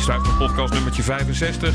Sluit van podcast nummertje 65.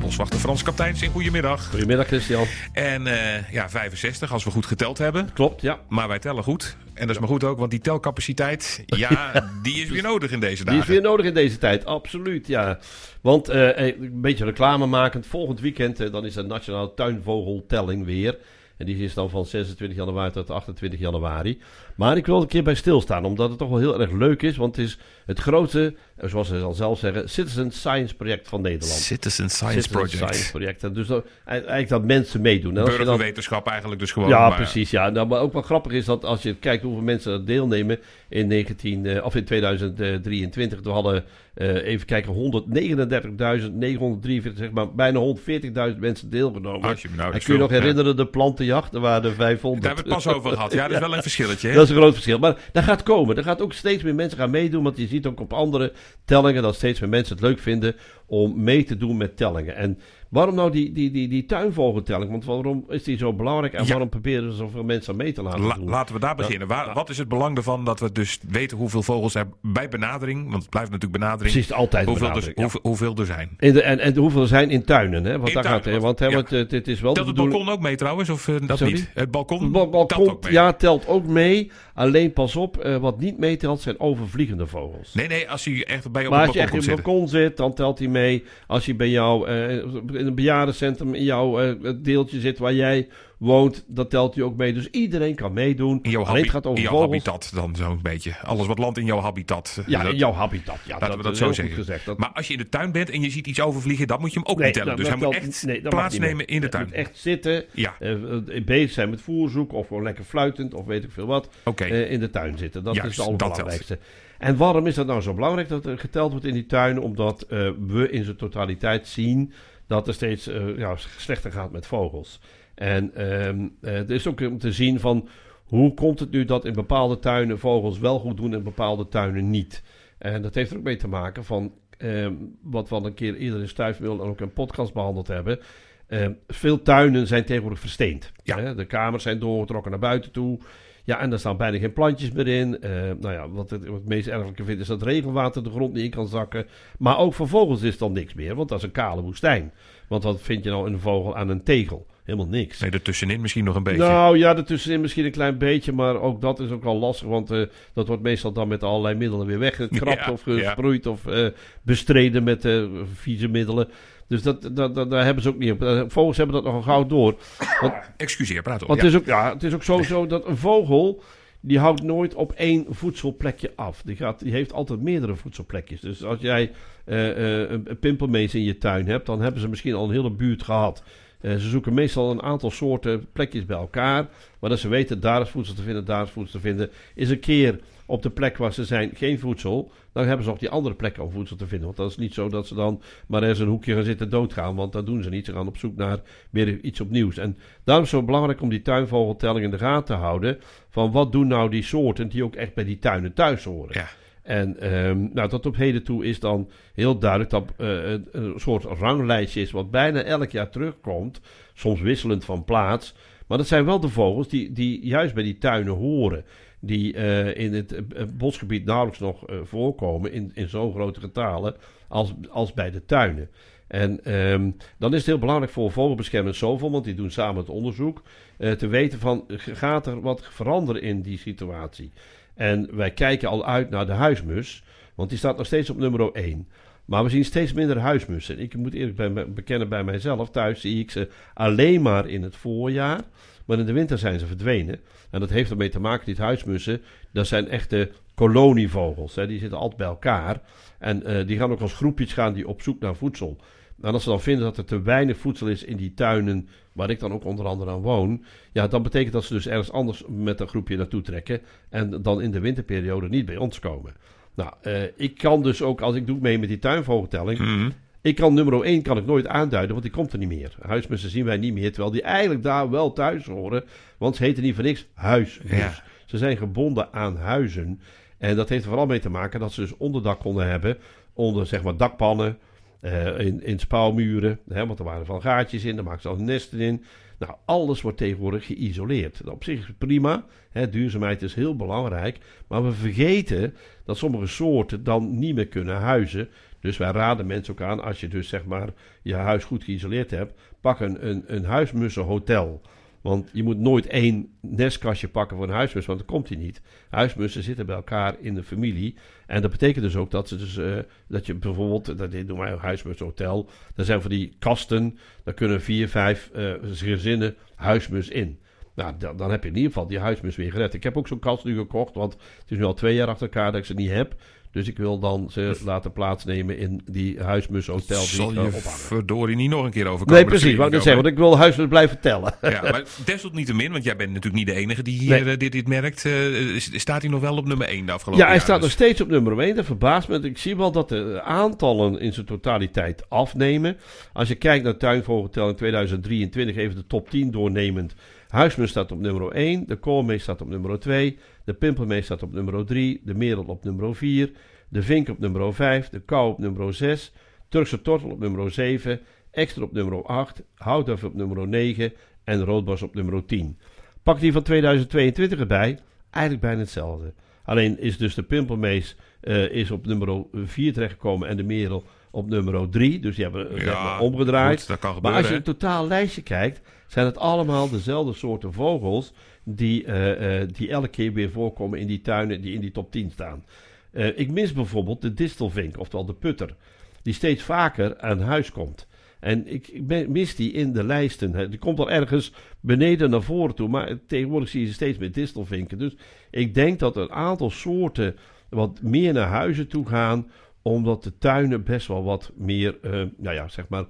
Boswachter Frans Kapteins, goedemiddag. Goedemiddag Christian. En uh, ja, 65 als we goed geteld hebben. Klopt, ja. Maar wij tellen goed. En dat is maar goed ook, want die telcapaciteit, ja, die is weer nodig in deze dagen. Die is weer nodig in deze tijd, absoluut, ja. Want uh, een beetje reclame makend, volgend weekend uh, dan is de Nationale Tuinvogeltelling weer. En die is dan van 26 januari tot 28 januari. Maar ik wil een keer bij stilstaan, omdat het toch wel heel erg leuk is. Want het is het grootste, zoals ze al zelf zeggen, Citizen Science project van Nederland. Citizen Science Citizen Project. Science project. En dus dat, eigenlijk dat mensen meedoen. Dan- Burgerwetenschap eigenlijk dus gewoon. ja, maar- precies. Ja. Nou, maar ook wel grappig is dat als je kijkt hoeveel mensen er deelnemen in, 19, eh, of in 2023. We hadden, eh, even kijken, 139.943, zeg maar, bijna 140.000 mensen deelgenomen. Als je me nou en kun je nog ja. herinneren de plantenjacht? Er waren er 500. Daar hebben we het pas over gehad. Ja, dat is wel een verschilletje. Hè? Dat is een groot verschil. Maar dat gaat komen. Er gaat ook steeds meer mensen gaan meedoen. Want je ziet ook op andere tellingen dat steeds meer mensen het leuk vinden om mee te doen met tellingen. En waarom nou die, die, die, die tuinvogeltelling? Want waarom is die zo belangrijk? En Ja. waarom proberen er zoveel mensen aan mee te laten La- doen? laten we daar beginnen. Waar, wat is het belang ervan dat we dus weten hoeveel vogels er bij benadering, want het blijft natuurlijk benadering, Precies, altijd hoeveel, er, benadering, ja. hoeveel, hoeveel er zijn. In de, en, en hoeveel er zijn in tuinen, hè? Want In daar tuinen, gaat het. Want hè, ja. want, het, het is wel Telt het balkon ook mee trouwens, of eh, dat Sorry? niet? Het balkon, Het bal- telt balkon, ook mee. ja, telt ook mee. Alleen pas op, eh, wat niet meetelt zijn overvliegende vogels. Nee, nee, als hij echt bij je op Maar het als je balkon echt het balkon zit, dan telt hij mee. Als je bij jou eh, in een bejaardencentrum in jouw eh, deeltje zit waar jij woont, dan telt hij ook mee. Dus iedereen kan meedoen. In jouw, habi- gaat over in jouw habitat dan zo'n beetje. Alles wat landt in jouw habitat. Ja, Dat- in jouw habitat. Ja, Laten we dat zo zeggen. Gezegd. Dat, Maar als je in de tuin bent en je ziet iets overvliegen, dan moet je hem ook Nee, niet tellen. dat- Dus hij dat moet echt nee, dat plaatsnemen in de tuin. moet echt zitten. Ja, eh, eh, bezig zijn met voerzoek of gewoon lekker fluitend of weet ik veel wat. eh, in de tuin zitten. Dat Juist, is het dat allerbelangrijkste. En waarom is dat nou zo belangrijk dat er geteld wordt in die tuinen? Omdat eh, we in zijn totaliteit zien dat er steeds eh, ja, slechter gaat met vogels. En ehm eh, er is ook om te zien van hoe komt het nu dat in bepaalde tuinen vogels wel goed doen en in bepaalde tuinen niet. En dat heeft er ook mee te maken van ehm, wat we al een keer eerder in Stuifmeel en ook een podcast behandeld hebben. Ehm, veel tuinen zijn tegenwoordig versteend. Ja. Hè, De kamers zijn doorgetrokken naar buiten toe. Ja, en er staan bijna geen plantjes meer in. Eh, nou ja, wat, het, wat het meest ergelijke vind is dat regenwater de grond niet in kan zakken. Maar ook voor vogels is het dan niks meer, want dat is een kale woestijn. Want wat vind je nou een vogel aan een tegel? Helemaal niks. Nee, ertussenin misschien nog een beetje. Nou ja, ertussenin misschien een klein beetje, maar ook dat is ook wel lastig, want eh, dat wordt meestal dan met allerlei middelen weer weggekrapt Ja, of ja. gesproeid of eh, bestreden met vieze middelen. Dus dat, dat, dat, daar hebben ze ook niet op. Eh, Vogels hebben dat nogal gauw door. Excuseer, praat op. Want Ja. het, is ook, ja, het is ook zo, zo dat een vogel, die houdt nooit op één voedselplekje af. Die, gaat, die heeft altijd meerdere voedselplekjes. Dus als jij een, een pimpelmees in je tuin hebt, dan hebben ze misschien al een hele buurt gehad. Eh, ze zoeken meestal een aantal soorten plekjes bij elkaar. Maar dat ze weten, daar is voedsel te vinden, daar is voedsel te vinden. Is een keer op de plek waar ze zijn geen voedsel. Dan hebben ze op die andere plekken om voedsel te vinden. Want dat is niet zo dat ze dan maar eens een hoekje gaan zitten doodgaan. Want dat doen ze niet. Ze gaan op zoek naar weer iets opnieuws. En daarom is het zo belangrijk om die tuinvogeltelling in de gaten te houden. Van wat doen nou die soorten die ook echt bij die tuinen thuis horen. Ja. En ehm, nou, tot op heden toe is dan heel duidelijk dat eh, een, soort ranglijstje is wat bijna elk jaar terugkomt. Soms wisselend van plaats. Maar dat zijn wel de vogels die, die juist bij die tuinen horen. Die eh, in het eh, bosgebied nauwelijks nog voorkomen in, in zo'n grote getalen als, als bij de tuinen. En ehm, dan is het heel belangrijk voor Vogelbescherming Zoveel, want die doen samen het onderzoek, te weten van gaat er wat veranderen in die situatie. En wij kijken al uit naar de huismus, want die staat nog steeds op nummer 1. Maar we zien steeds minder huismussen. Ik moet eerlijk bij bekennen bij mijzelf, thuis zie ik ze alleen maar in het voorjaar. Maar in de winter zijn ze verdwenen. En dat heeft ermee te maken, die huismussen, dat zijn echte kolonievogels. Hè. Die zitten altijd bij elkaar. En eh, die gaan ook als groepjes gaan die op zoek naar voedsel. En als ze dan vinden dat er te weinig voedsel is in die tuinen, waar ik dan ook onder andere aan woon, ja, dan betekent dat ze dus ergens anders met een groepje naartoe trekken en dan in de winterperiode niet bij ons komen. Nou, eh, ik kan dus ook, als ik doe mee met die tuinvogeltelling, Mhm. ik kan nummer 1 kan ik nooit aanduiden, want die komt er niet meer. Huismussen zien wij niet meer, terwijl die eigenlijk daar wel thuis horen, want ze heten niet voor niks huismus. Ja. Ze zijn gebonden aan huizen. En dat heeft er vooral mee te maken dat ze dus onderdak konden hebben, onder zeg maar dakpannen, eh, in, in spouwmuren, hè, want er waren van gaatjes in, daar maakten ze al nesten in. Nou, alles wordt tegenwoordig geïsoleerd. Nou, op zich is prima. Hè, duurzaamheid is heel belangrijk. Maar we vergeten dat sommige soorten dan niet meer kunnen huizen. Dus wij raden mensen ook aan, als je dus zeg maar je huis goed geïsoleerd hebt, pak een, een, een. Want je moet nooit één nestkastje pakken voor een huismus, want dan komt hij niet. Huismussen zitten bij elkaar in de familie. En dat betekent dus ook dat, ze dus, uh, dat je bijvoorbeeld, dat noemen wij een huismushotel. Daar zijn van die kasten, daar kunnen vier, vijf uh, gezinnen huismus in. Nou, dan, dan, heb je in ieder geval die huismus weer gered. Ik heb ook zo'n kast nu gekocht, want het is nu al twee jaar achter elkaar dat ik ze niet heb. Dus ik wil dan ze laten plaatsnemen in die huismushotel die Zal ik je ophangen. verdorie niet nog een keer overkomen? Nee, precies. Wat ik ik zeg, ook, want ik wil huismus blijven tellen. Ja, maar desalniettemin, want jij bent natuurlijk niet de enige die hier Nee. eh, dit, dit merkt. eh, staat hij nog wel op nummer 1 de afgelopen Ja, hij staat nog steeds op nummer 1. Dat verbaast me. Ik zie wel dat de aantallen in zijn totaliteit afnemen. Als je kijkt naar tuinvogeltelling 2023, even de top 10 doornemend. Huismus staat op nummer 1, de koolmees staat op nummer 2, de pimpelmees staat op nummer 3, de merel op nummer 4, de vink op nummer 5, de kou op nummer 6, Turkse tortel op nummer 7, ekster op nummer 8, houtduif op nummer 9 en roodbos op nummer 10. Pak die van 2022 erbij, eigenlijk bijna hetzelfde. Alleen is dus de pimpelmees eh, is op nummer 4 terechtgekomen en de merel op nummer 3. Dus die hebben eh, zeg maar omgedraaid. goed, dat kan Maar als je het totaal lijstje kijkt, zijn het allemaal dezelfde soorten vogels die, eh, eh, die elke keer weer voorkomen in die tuinen die in die top 10 staan. Eh, ik mis bijvoorbeeld de distelvink, oftewel de putter, die steeds vaker aan huis komt. En ik, mis die in de lijsten. Die komt al ergens beneden naar voren toe, maar tegenwoordig zie je ze steeds meer distelvinken. Dus ik denk dat een aantal soorten wat meer naar huizen toe gaan, omdat de tuinen best wel wat meer, nou ja, zeg maar,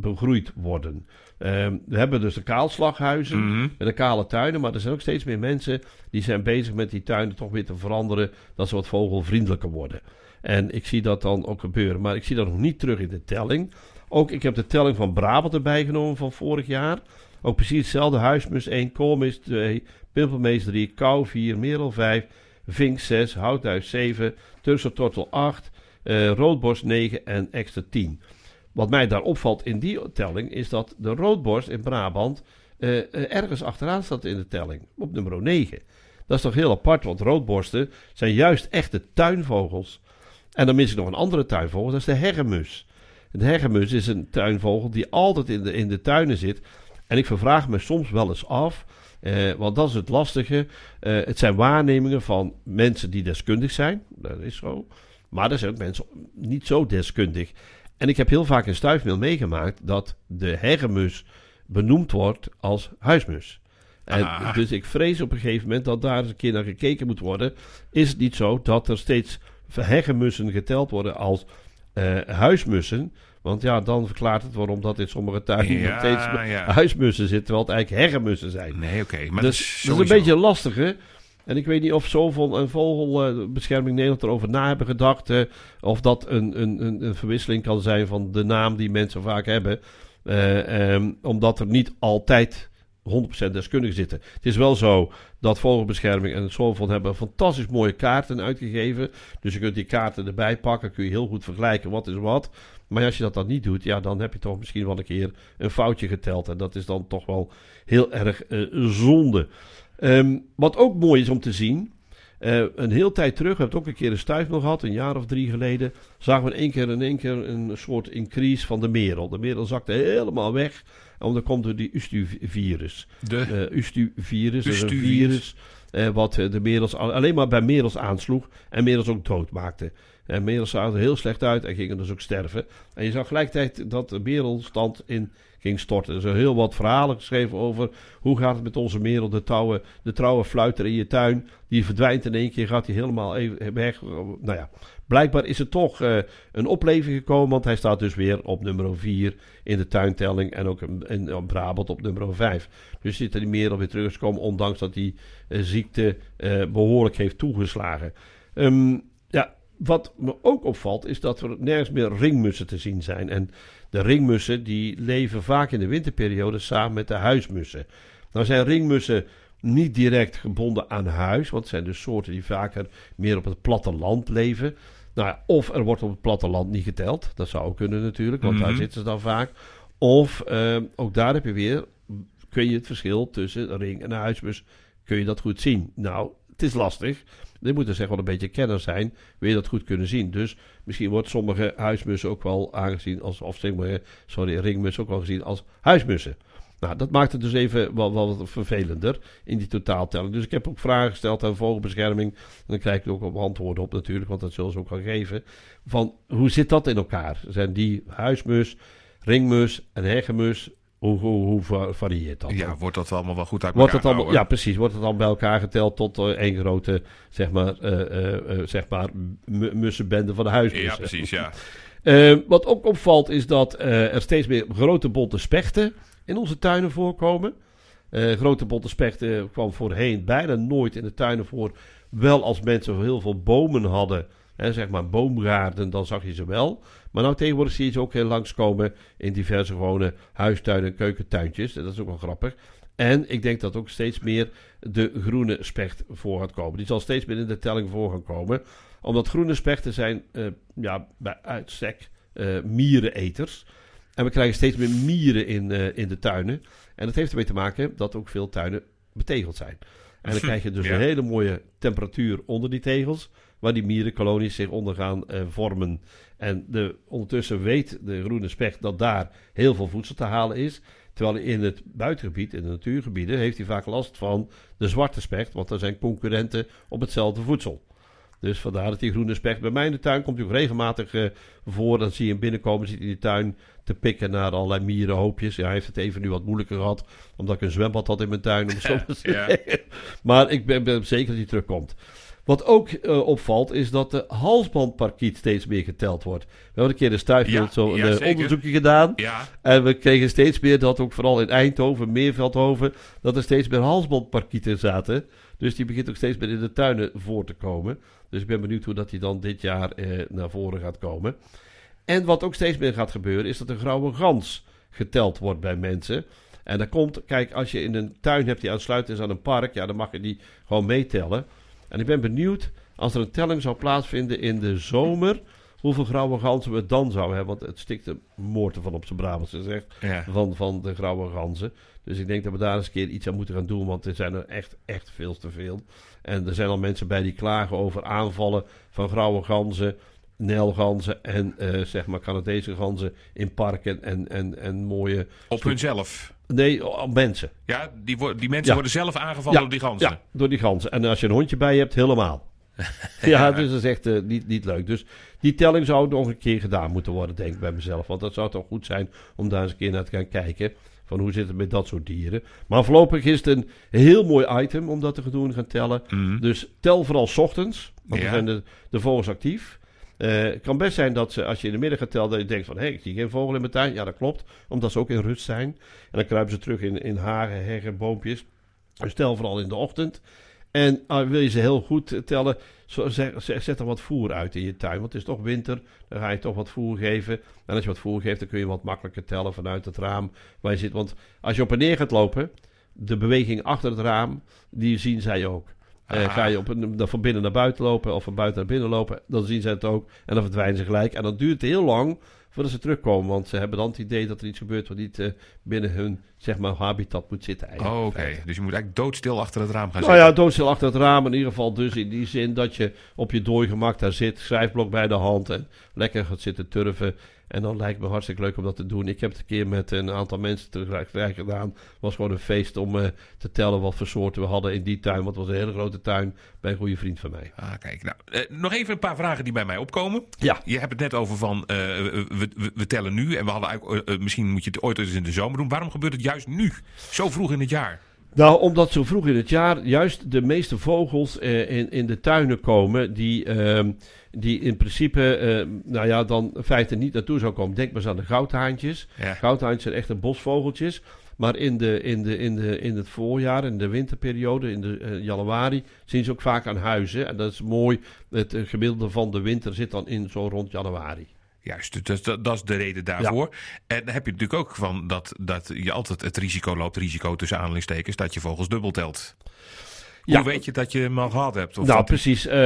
begroeid worden. Ehm, we hebben dus de kaalslaghuizen Mhm. met de kale tuinen, maar er zijn ook steeds meer mensen die zijn bezig met die tuinen toch weer te veranderen, dat ze wat vogelvriendelijker worden. En ik zie dat dan ook gebeuren, maar ik zie dat nog niet terug in de telling. Ook ik heb de telling van Brabant erbij genomen van vorig jaar. Ook precies hetzelfde. Huismus 1, koolmis 2, pimpelmees 3, kou 4, merel 5, vink 6, houtduif 7, Turkse tortel 8, eh roodborst 9 en extra 10. Wat mij daar opvalt in die telling is dat de roodborst in Brabant eh, eh, ergens achteraan staat in de telling, op nummer 9. Dat is toch heel apart, want roodborsten zijn juist echte tuinvogels. En dan mis ik nog een andere tuinvogel, dat is de herremus. De herremus is een tuinvogel die altijd in de, in de tuinen zit. En ik vervraag me soms wel eens af, eh, want dat is het lastige. Eh, het zijn waarnemingen van mensen die deskundig zijn, dat is zo. Maar er zijn ook mensen niet zo deskundig. En ik heb heel vaak in stuifmeel meegemaakt dat de herremus benoemd wordt als huismus. En Ah. Dus ik vrees op een gegeven moment dat daar eens een keer naar gekeken moet worden. Is het niet zo dat er steeds herremussen geteld worden als eh, huismussen? Want ja, dan verklaart het waarom dat in sommige tuinen nog steeds ja. huismussen zitten, terwijl het eigenlijk herremussen zijn. Nee, oké. maar dus dat is, dat is een beetje lastig, hè? En ik weet niet of zoveel een Vogelbescherming Nederland erover na hebben gedacht. of dat een, een, een, verwisseling kan zijn van de naam die mensen vaak hebben. Eh, ehm, omdat er niet altijd 100% deskundigen zitten. Het is wel zo dat Vogelbescherming en het hebben fantastisch mooie kaarten uitgegeven. Dus je kunt die kaarten erbij pakken, kun je heel goed vergelijken wat is wat. Maar als je dat dan niet doet, ja, dan heb je toch misschien wel een keer een foutje geteld. En dat is dan toch wel heel erg eh, zonde. Ehm, wat ook mooi is om te zien. eh, een heel tijd terug, we hebben het ook een keer een stuifmeel gehad, een jaar of drie geleden. Zagen we in één keer, in één keer een soort increase van de merel. De merel zakte helemaal weg. En dat komt door die Ustu-virus. De, Eh Ustu-virus, dat is een Ustu-virus. virus eh, wat de merels al- alleen maar bij merels aansloeg en merels ook dood maakte. En merels zagen er heel slecht uit en gingen dus ook sterven. En je zag gelijkertijd dat de merelstand in ging storten. Er zijn heel wat verhalen geschreven over hoe gaat het met onze merel, de, touwe, de trouwe fluiter in je tuin. Die verdwijnt in één keer, gaat hij helemaal even weg. Nou ja, blijkbaar is er toch eh, een opleving gekomen, want hij staat dus weer op nummer 4 in de tuintelling en ook in, Brabant op nummer 5. Dus zit er die merel weer teruggekomen, ondanks dat die eh, ziekte eh, behoorlijk heeft toegeslagen. Ehm, wat me ook opvalt is dat er nergens meer ringmussen te zien zijn. En de ringmussen die leven vaak in de winterperiode samen met de huismussen. Nou zijn ringmussen niet direct gebonden aan huis, want het zijn dus soorten die vaker meer op het platteland leven. Nou ja, of er wordt op het platteland niet geteld. Dat zou ook kunnen natuurlijk, want daar Mhm. zitten ze dan vaak. Of eh, ook daar heb je weer kun je het verschil tussen een ring en huismus, kun je dat goed zien. Nou, is lastig. Je moet er zeg wel een beetje kenner zijn, wil je dat goed kunnen zien. Dus misschien wordt sommige huismussen ook wel aangezien als, of zeg maar, sorry, ringmussen ook wel gezien als huismussen. Nou, dat maakt het dus even wel, wel vervelender in die totaaltelling. Dus ik heb ook vragen gesteld aan vogelbescherming. En dan krijg ik ook op antwoorden op natuurlijk, want dat zullen ze ook wel geven. Van hoe zit dat in elkaar? Zijn die huismus, ringmus en hegemus hoe, hoe, hoe varieert dat? Ja, wordt dat allemaal wel goed uit wordt het allemaal, Ja, precies. Wordt het dan bij elkaar geteld tot uh, één grote, zeg maar, uh, uh, zeg maar mussenbende van de huismussen. Ja, precies, ja. wat ook opvalt is dat er steeds meer grote bonte spechten in onze tuinen voorkomen. grote bonte spechten kwam voorheen bijna nooit in de tuinen voor. Wel als mensen heel veel bomen hadden hè, zeg maar boomgaarden, dan zag je ze wel. Maar nou tegenwoordig zie je ze ook heel langskomen in diverse gewone huistuinen en keukentuintjes. Dat is ook wel grappig. En ik denk dat ook steeds meer de groene specht voor gaat komen. Die zal steeds meer in de telling voor gaan komen. Omdat groene spechten zijn uh, ja, bij uitstek uh, miereneters. En we krijgen steeds meer mieren in, uh, in de tuinen. En dat heeft ermee te maken dat ook veel tuinen betegeld zijn. En dan krijg je dus een hele mooie temperatuur onder die tegels waar die mierenkolonies zich onder gaan eh, vormen. En de, ondertussen weet de groene specht dat daar heel veel voedsel te halen is. Terwijl in het buitengebied, in de natuurgebieden, heeft hij vaak last van de zwarte specht, want er zijn concurrenten op hetzelfde voedsel. Dus vandaar dat die groene specht bij mij in de tuin komt ook regelmatig uh, voor. Dan zie je hem binnenkomen, zit in de tuin te pikken naar allerlei mierenhoopjes. Ja, hij heeft het even nu wat moeilijker gehad, omdat ik een zwembad had in mijn tuin. Om ja. Maar ik ben, ben zeker dat hij terugkomt. Wat ook uh, opvalt is dat de halsbandparkiet steeds meer geteld wordt. We hebben een keer de Stuifveld ja, zo een ja, onderzoekje gedaan. Ja. En we kregen steeds meer dat ook vooral in Eindhoven, Meerveldhoven, dat er steeds meer halsbandparkieten zaten. Dus die begint ook steeds meer in de tuinen voor te komen. Dus ik ben benieuwd hoe dat die dan dit jaar eh, naar voren gaat komen. En wat ook steeds meer gaat gebeuren, is dat de grauwe gans geteld wordt bij mensen. En dat komt, kijk, als je in een tuin hebt die aansluitend is aan een park, ja, dan mag je die gewoon meetellen. En ik ben benieuwd, als er een telling zou plaatsvinden in de zomer, hoeveel grauwe ganzen we dan zouden hebben. Want het stikt de moorten van op zijn Brabants gezegd, van, van de grauwe ganzen. Dus ik denk dat we daar eens een keer iets aan moeten gaan doen, want er zijn er echt, echt veel te veel. En er zijn al mensen bij die klagen over aanvallen van grauwe ganzen, nelganzen en uh, zeg maar Canadese ganzen in parken en, en, en mooie... Op hunzelf? Nee, op mensen. Ja, die, die mensen worden zelf aangevallen door die ganzen? Ja, door die ganzen. En als je een hondje bij hebt, helemaal. ja, dus dat is echt uh, niet, niet leuk. Dus die telling zou nog een keer gedaan moeten worden, denk ik bij mezelf. Want dat zou toch goed zijn om daar eens een keer naar te gaan kijken. Van hoe zit het met dat soort dieren. Maar voorlopig is het een heel mooi item om dat te doen gaan tellen. Mm. Dus tel vooral s ochtends. Want dan zijn de, de vogels actief. Uh, het kan best zijn dat ze, als je in de middag gaat tellen, dat je denkt van, hé, ik zie geen vogel in mijn tuin. Ja, dat klopt, omdat ze ook in rust zijn. En dan kruipen ze terug in, in hagen, heggen, boompjes. Dus tel vooral in de ochtend. En uh, wil je ze heel goed tellen, zet er wat voer uit in je tuin. Want het is toch winter, dan ga je toch wat voer geven. En als je wat voer geeft, dan kun je wat makkelijker tellen vanuit het raam waar je zit. Want als je op en neer gaat lopen, de beweging achter het raam, die zien zij ook. Uh, ga je op een, dan van binnen naar buiten lopen of van buiten naar binnen lopen, dan zien ze het ook en dan verdwijnen ze gelijk. En dan duurt het heel lang voordat ze terugkomen, want ze hebben dan het idee dat er iets gebeurt wat niet uh, binnen hun zeg maar, habitat moet zitten. Oh, oké. Dus je moet eigenlijk doodstil achter het raam gaan nou zitten? Nou ja, doodstil achter het raam. In ieder geval dus in die zin dat je op je dooi gemak daar zit, schrijfblok bij de hand en lekker gaat zitten turven. En dan lijkt me hartstikke leuk om dat te doen. Ik heb het een keer met een aantal mensen tegelijk gedaan. Het was gewoon een feest om uh, te tellen wat voor soorten we hadden in die tuin. Want het was een hele grote tuin bij een goede vriend van mij. Ah, kijk. Nou, uh, nog even een paar vragen die bij mij opkomen. Ja. Je hebt het net over van, uh, we, we, we, tellen nu. En we hadden eigenlijk, misschien moet je het ooit eens in de zomer doen. Waarom gebeurt het juist nu? Zo vroeg in het jaar? Nou, omdat zo vroeg in het jaar juist de meeste vogels in, in de tuinen komen die ehm, die in principe, uh, nou ja, dan in feite niet naartoe zou komen. Denk maar eens aan de goudhaantjes. Ja. Goudhaantjes zijn echte bosvogeltjes. Maar in, de, in, de, in, de, in het voorjaar, in de winterperiode, in de uh, januari, zien ze ook vaak aan huizen. En dat is mooi. Het uh, gemiddelde van de winter zit dan in zo rond januari. Juist, dus dat, dat, is de reden daarvoor. Ja. En dan heb je natuurlijk ook van dat, dat je altijd het risico loopt, risico tussen aanhalingstekens, dat je vogels dubbel telt. Ja. Hoe weet je dat je hem al gehad hebt? Of nou, precies. eh,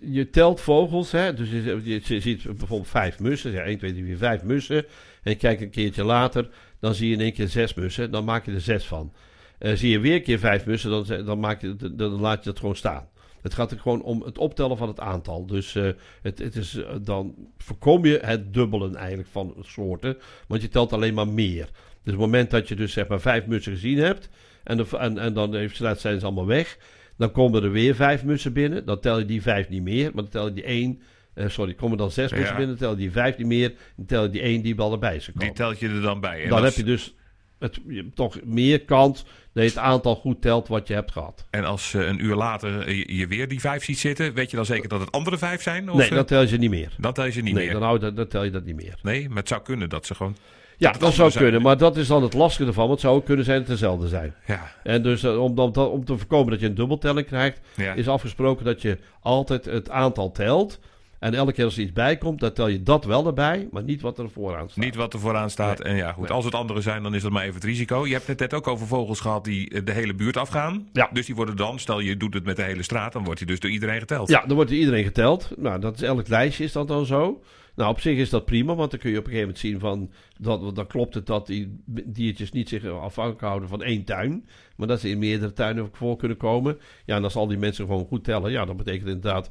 je telt vogels, hè. Dus je, je- je ziet bijvoorbeeld vijf mussen. Ja, 1, 2, 3, 4, vijf mussen. En je kijkt een keertje later, dan zie je in één keer zes mussen. Dan maak je er zes van. Eh, zie je weer een keer vijf mussen, dan, dan, maak je, dan laat je dat gewoon staan. Het gaat er gewoon om het optellen van het aantal. Dus eh, het, het is, eh, dan voorkom je het dubbelen eigenlijk van soorten. Want je telt alleen maar meer. Dus het moment dat je dus zeg maar vijf mussen gezien hebt. En, de, en, en dan heeft- zijn ze allemaal weg. Dan komen er weer vijf mussen binnen. Dan tel je die vijf niet meer. Maar dan tel je die één. eh, sorry, komen dan zes Ja. mussen binnen. Dan tel je die vijf niet meer. Dan tel je die één die wel erbij is Die gekomen. telt je er dan bij. En Dan heb je dus het, toch meer kans dat je het aantal goed telt wat je hebt gehad. en als eh, een uur later eh, je, je weer die vijf ziet zitten, weet je dan zeker dat het andere vijf zijn? Of, nee, eh, dan tel je ze niet meer. dan tel je ze niet nee, meer. dan, je dat- dan tel je dat niet meer. Nee, maar het zou kunnen dat ze gewoon... Ja, dat zou zijn. kunnen. Maar dat is dan het lastige ervan. Want het zou ook kunnen zijn dat het dezelfde zijn. Ja, En dus om, dan- om te voorkomen dat je een dubbeltelling krijgt, ja. is afgesproken dat je altijd het aantal telt. En elke keer als er iets bij komt, dan tel je dat wel erbij, maar niet wat er vooraan staat. Niet wat er vooraan staat. Nee. En ja, goed, Nee. als het andere zijn, dan is dat maar even het risico. Je hebt het net ook over vogels gehad die eh, de hele buurt afgaan. Ja. Dus die worden dan, stel je doet het met de hele straat, dan wordt hij dus door iedereen geteld. Ja, dan wordt er iedereen geteld. Nou, dat is elk lijstje is dat dan zo. Nou, op zich is dat prima, want dan kun je op een gegeven moment zien van... Dat, dan klopt het dat die diertjes niet zich afhankelijk houden van één tuin. Maar dat ze in meerdere tuinen voor kunnen komen. Ja, en als al die mensen gewoon goed tellen, ja, dat betekent inderdaad...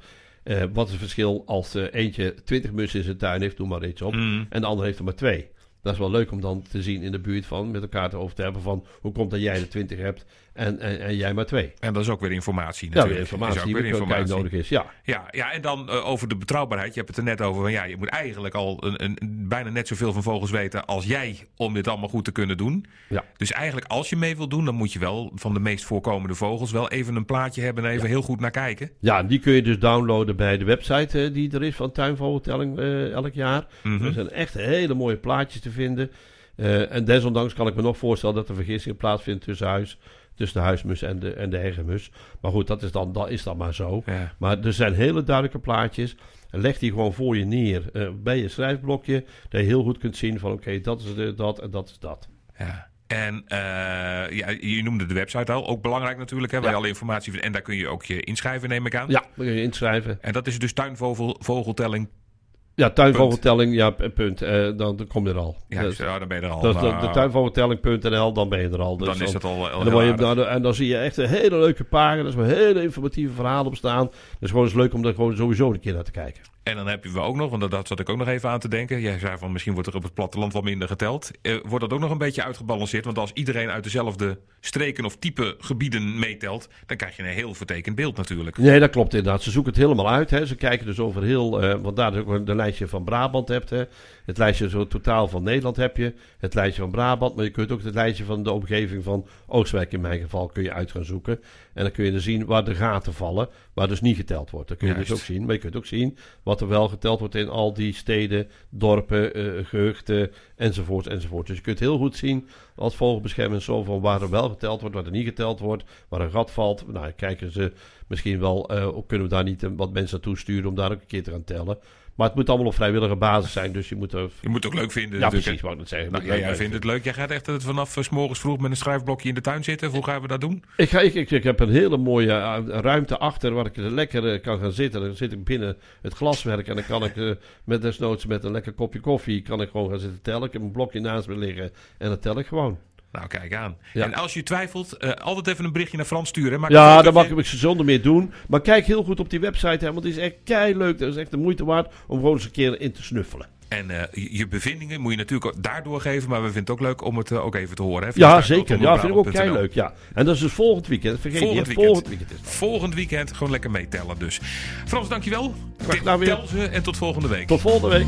eh, wat is het verschil als eentje 20 mussen in zijn tuin heeft, doe maar iets op. Mm. En de ander heeft er maar twee. Dat is wel leuk om dan te zien in de buurt van, met elkaar te over te hebben van... Hoe komt dat jij er 20 hebt en, en, en jij maar twee? En dat is ook weer informatie Ja, natuurlijk. de informatie is ook die weer informatie. nodig is, ja. Ja, ja, en dan eh, over de betrouwbaarheid. Je hebt het er net over. Van, ja, je moet eigenlijk al een, een, bijna net zoveel van vogels weten als jij om dit allemaal goed te kunnen doen. Ja. Dus eigenlijk als je mee wil doen, dan moet je wel van de meest voorkomende vogels wel even een plaatje hebben en even heel goed naar kijken. Ja, die kun je dus downloaden bij de website eh, die er is van Tuinvogeltelling eh, elk jaar. Mhm. Er zijn echt hele mooie plaatjes te vinden. En desondanks kan ik me nog voorstellen dat er vergissingen plaatsvinden tussen, huis, tussen de huismus en de, en de hegemus. Maar goed, dat is dan, dat is dan maar zo. Ja. Maar er zijn hele duidelijke plaatjes. Leg die gewoon voor je neer eh, bij je schrijfblokje. Dat je heel goed kunt zien van oké, dat is de, dat en dat is dat. Ja. En eh, ja, je noemde de website al. Ook belangrijk natuurlijk, hè, waar Ja. je alle informatie vindt. En daar kun je ook je inschrijven, neem ik aan. Ja, kun je inschrijven. En dat is dus tuinvogeltelling. Ja, tuinvogeltelling, ja, punt. Eh, dan, dan kom je er al. Ja, Dus- ja, dan ben je er al. Is de, Nou, de tuinvogeltelling.nl, dan ben je er al. Dus dan is het al, al en, dan je, nou, en dan zie je echt een hele leuke pagina's met hele informatieve verhalen op staan. Dus gewoon eens leuk om daar gewoon sowieso een keer naar te kijken. En dan heb je we ook nog, want dat zat ik ook nog even aan te denken. Jij zei van misschien wordt er op het platteland wat minder geteld. Eh, wordt dat ook nog een beetje uitgebalanceerd? Want als iedereen uit dezelfde streken of type gebieden meetelt, dan krijg je een heel vertekend beeld natuurlijk. Nee, dat klopt inderdaad. Ze zoeken het helemaal uit. Hè. Ze kijken dus over heel... eh want daar is ook een lijstje van Brabant hebt. Hè. Het lijstje zo totaal van Nederland heb je. Het lijstje van Brabant. Maar je kunt ook het lijstje van de omgeving van Oostwijk in mijn geval kun je uit gaan zoeken. En dan kun je er zien waar de gaten vallen. Waar dus niet geteld wordt. Dat kun je Juist. dus ook zien. Maar je kunt ook zien wat er wel geteld wordt in al die steden, dorpen, eh gehuchten enzovoort enzovoort. Dus je kunt heel goed zien als vogelbescherming zo van waar er wel geteld wordt, waar er niet geteld wordt, waar een gat valt. Nou, kijken ze misschien wel, of kunnen we daar niet wat mensen naartoe sturen om daar ook een keer te gaan tellen. Maar het moet allemaal op vrijwillige basis zijn, dus je moet er... Je moet het ook leuk vinden. Ja, natuurlijk, precies, wou ik net zeggen. Nou, jij vindt het leuk. Jij gaat echt eh, vanaf eh, 's morgens vroeg met een schrijfblokje in de tuin zitten. Hoe gaan we dat doen? Ik, ga, ik, ik, ik heb een hele mooie eh, ruimte achter waar ik lekker eh, kan gaan zitten. Dan zit ik binnen het glaswerk en dan kan ik met desnoods met een lekker kopje koffie kan ik gewoon gaan zitten tellen. Ik heb een blokje naast me liggen en dan tel ik gewoon. Nou, kijk aan. Ja. En als je twijfelt, eh, altijd even een berichtje naar Frans sturen. Maak Ja, dat mag ik zonder meer doen. Maar kijk heel goed op die website, hè, want het is echt kei leuk. Dat is echt de moeite waard om gewoon eens een keer in te snuffelen. En eh, je je bevindingen moet je natuurlijk ook daar doorgeven. Maar we vinden het ook leuk om het eh, ook even te horen. Hè, via Ja, zeker. Ja, vind ik ook kei leuk. Ja. En dat is dus volgend weekend. Vergeet Volgend niet, weekend. volgend weekend is. Volgend weekend gewoon lekker meetellen dus. Frans, dankjewel. Graag gedaan weer. Tel ze en tot volgende week. Tot volgende week.